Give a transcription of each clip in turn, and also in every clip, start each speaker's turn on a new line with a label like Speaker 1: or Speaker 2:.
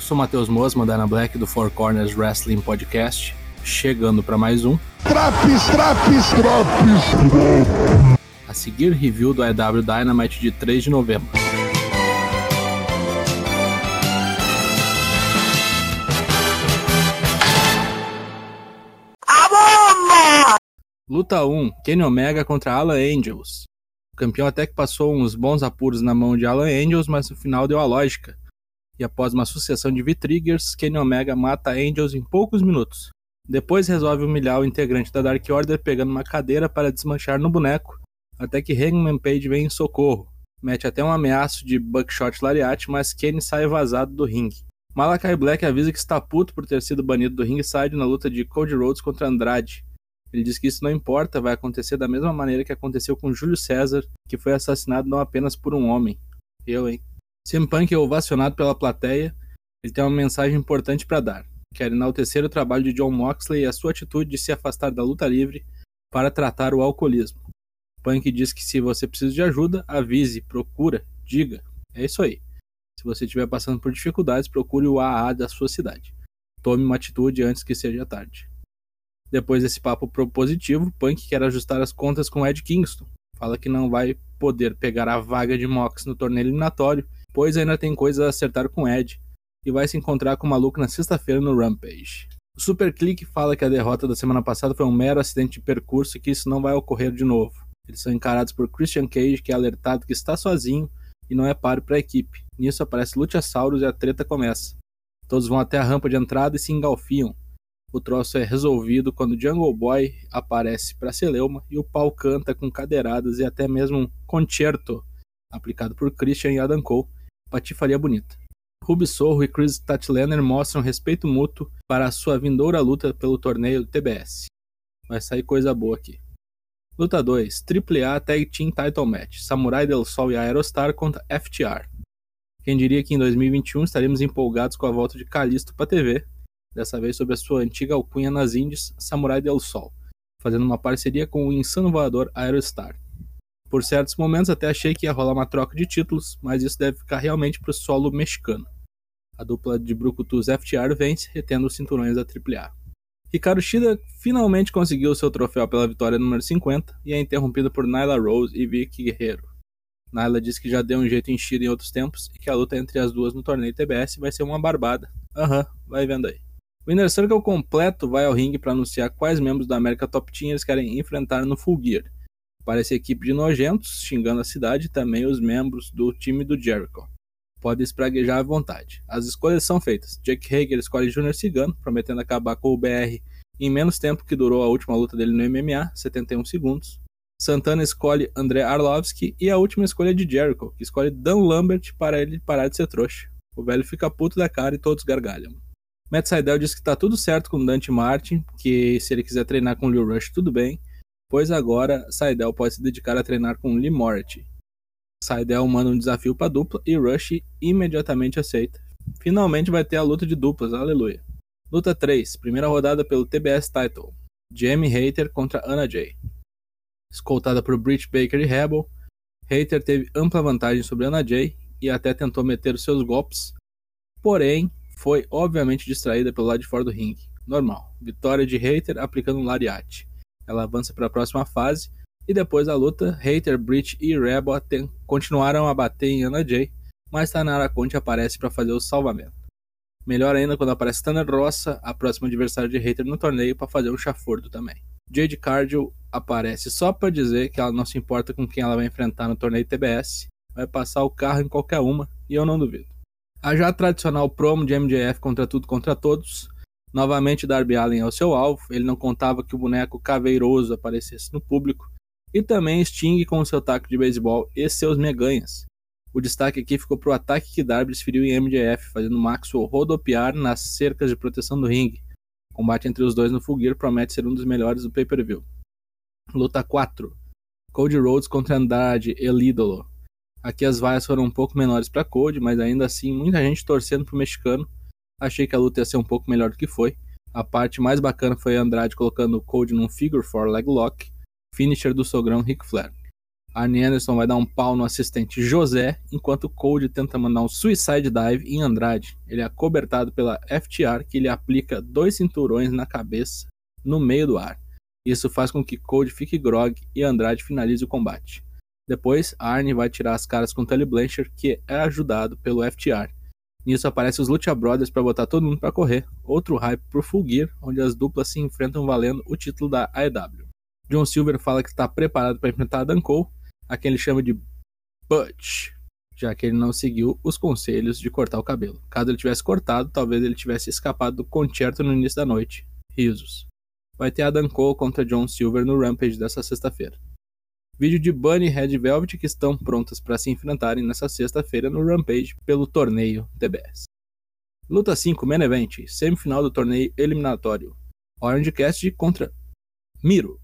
Speaker 1: Eu sou Matheus Mosma, da Ana Black, do Four Corners Wrestling Podcast, chegando para mais um.
Speaker 2: Traps, traps, traps!
Speaker 1: A seguir, review do EW Dynamite de 3 de novembro. Luta 1: Kenny Omega contra Alan Angels. O campeão até que passou uns bons apuros na mão de Alan Angels, mas no final deu a lógica. E após uma sucessão de V-Triggers, Kenny Omega mata Angels em poucos minutos. Depois resolve humilhar o integrante da Dark Order pegando uma cadeira para desmanchar no boneco, até que Hangman Page vem em socorro. Mete até um ameaço de Buckshot Lariat, mas Kenny sai vazado do ringue. Malakai Black avisa que está puto por ter sido banido do ringside na luta de Cody Rhodes contra Andrade. Ele diz que isso não importa, vai acontecer da mesma maneira que aconteceu com Júlio César, que foi assassinado não apenas por um homem. Eu, hein? CM Punk é ovacionado pela plateia, ele tem uma mensagem importante para dar. Quer enaltecer o trabalho de John Moxley e a sua atitude de se afastar da luta livre para tratar o alcoolismo. Punk diz que se você precisa de ajuda, avise, procura, diga. É isso aí. Se você estiver passando por dificuldades, procure o AA da sua cidade. Tome uma atitude antes que seja tarde. Depois desse papo propositivo, Punk quer ajustar as contas com Ed Kingston. Fala que não vai poder pegar a vaga de Mox no torneio eliminatório, pois ainda tem coisas a acertar com Ed, e vai se encontrar com o maluco na sexta-feira no Rampage. O Super Click fala que a derrota da semana passada foi um mero acidente de percurso e que isso não vai ocorrer de novo. Eles são encarados por Christian Cage, que é alertado que está sozinho e não é páreo para a equipe. Nisso aparece Luchasaurus e a treta começa. Todos vão até a rampa de entrada e se engalfiam. O troço é resolvido quando Jungle Boy aparece para Celeuma e o pau canta com cadeiradas e até mesmo um concerto aplicado por Christian e Adam Cole. Patifaria bonita. Ruby Sorro e Chris Tatlaner mostram respeito mútuo para a sua vindoura luta pelo torneio TBS. Vai sair coisa boa aqui. Luta 2: AAA Tag Team Title Match: Samurai del Sol e Aerostar contra FTR. Quem diria que em 2021 estaremos empolgados com a volta de Kalisto para TV, dessa vez sob a sua antiga alcunha nas Indies, Samurai del Sol, fazendo uma parceria com o insano voador Aerostar. Por certos momentos até achei que ia rolar uma troca de títulos, mas isso deve ficar realmente pro solo mexicano. A dupla de Brucutus FTR vence, retendo os cinturões da AAA. Ricardo Shida finalmente conseguiu seu troféu pela vitória número 50 e é interrompido por Nyla Rose e Vicky Guerreiro. Nyla diz que já deu um jeito em Shida em outros tempos e que a luta entre as duas no torneio TBS vai ser uma barbada. Aham, uhum, vai vendo aí. O Inner Circle completo vai ao ringue para anunciar quais membros da América Top Team eles querem enfrentar no Full Gear. Parece equipe de nojentos, xingando a cidade e também os membros do time do Jericho. Pode espraguejar à vontade. As escolhas são feitas. Jake Hager escolhe Junior Cigano, prometendo acabar com o BR em menos tempo que durou a última luta dele no MMA, 71 segundos. Santana escolhe André Arlovski e a última escolha é de Jericho, que escolhe Dan Lambert para ele parar de ser trouxa. O velho fica puto da cara e todos gargalham. Matt Seidel diz que tá tudo certo com Dante Martin, que se ele quiser treinar com Lil Rush, tudo bem, pois agora Seidel pode se dedicar a treinar com Lee Moriarty. Manda um desafio para dupla e Rush imediatamente aceita. Finalmente vai ter a luta de duplas, aleluia. Luta 3, primeira rodada pelo TBS Title. Jamie Hater contra Anna Jay. Escoltada por Britt Baker e Rebel, Hater teve ampla vantagem sobre Anna Jay e até tentou meter os seus golpes, porém foi obviamente distraída pelo lado de fora do ringue. Normal. Vitória de Hater aplicando um lariat. Ela avança para a próxima fase e depois da luta, Hater, Breach e Rebel continuaram a bater em Anna Jay, mas Tanara Conte aparece para fazer o salvamento. Melhor ainda quando aparece Tanner Rossa, a próxima adversária de Hater no torneio, para fazer um chafordo também. Jade Cardio aparece só para dizer que ela não se importa com quem ela vai enfrentar no torneio TBS, vai passar o carro em qualquer uma, e eu não duvido. A já tradicional promo de MJF contra tudo contra todos. Novamente Darby Allen é o seu alvo, ele não contava que o boneco caveiroso aparecesse no público. E também Sting com seu taco de beisebol e seus meganhas. O destaque aqui ficou para o ataque que Darby desferiu em MJF, fazendo Maxwell rodopiar nas cercas de proteção do ringue. O combate entre os dois no Full promete ser um dos melhores do pay-per-view. Luta 4. Cody Rhodes contra Andrade, El Ídolo. Aqui as vaias foram um pouco menores para Code, mas ainda assim muita gente torcendo pro mexicano. Achei que a luta ia ser um pouco melhor do que foi. A parte mais bacana foi Andrade colocando o Code num Figure 4 Leg Lock, finisher do sogrão Ric Flair. Arnie Anderson vai dar um pau no assistente José, enquanto Cold tenta mandar um suicide dive em Andrade. Ele é acobertado pela FTR, que lhe aplica dois cinturões na cabeça, no meio do ar. Isso faz com que Cold fique grog e Andrade finalize o combate. Depois, Arnie vai tirar as caras com Tully Blanchard, que é ajudado pelo FTR. Nisso aparecem os Lucha Brothers para botar todo mundo para correr. Outro hype pro Full Gear, onde as duplas se enfrentam valendo o título da AEW. John Silver fala que está preparado para enfrentar Dan Cole, a quem ele chama de Butch, já que ele não seguiu os conselhos de cortar o cabelo. Caso ele tivesse cortado, talvez ele tivesse escapado do concerto no início da noite. Risos. Vai ter Adam Cole contra John Silver no Rampage dessa sexta-feira. Vídeo de Bunny e Red Velvet que estão prontas para se enfrentarem nessa sexta-feira no Rampage pelo torneio TBS. Luta 5 Main Event, semifinal do torneio eliminatório. Orange Cast contra Miro.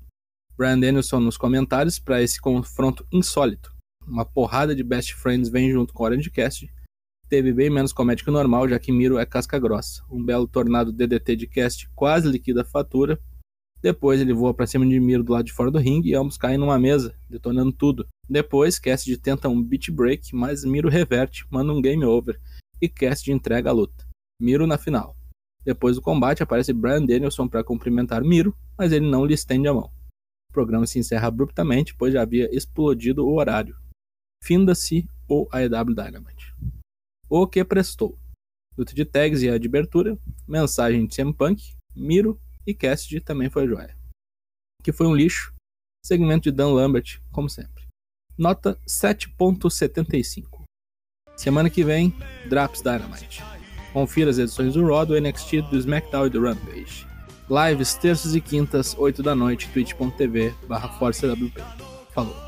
Speaker 1: Brian Danielson nos comentários para esse confronto insólito. Uma porrada de best friends vem junto com Orange Cast. Teve bem menos comédia que o normal, já que Miro é casca grossa. Um belo tornado DDT de cast quase liquida a fatura. Depois ele voa para cima de Miro do lado de fora do ringue e ambos caem numa mesa, detonando tudo. Depois, Cassidy tenta um beat break, mas Miro reverte, manda um game over e Cassidy entrega a luta. Miro na final. Depois do combate aparece Brian Danielson para cumprimentar Miro, mas ele não lhe estende a mão programa se encerra abruptamente, pois já havia explodido o horário. Finda-se o AEW Dynamite. O que prestou? Luta de tags e a de abertura, mensagem de CM Punk, Miro e Cassidy também foi joia. Que foi um lixo, segmento de Dan Lambert, como sempre. Nota 7.75. Semana que vem, Draps Dynamite. Confira as edições do Raw, do NXT, do SmackDown e do Rampage. Lives terças e quintas, 8 da noite, twitch.tv barra Falou.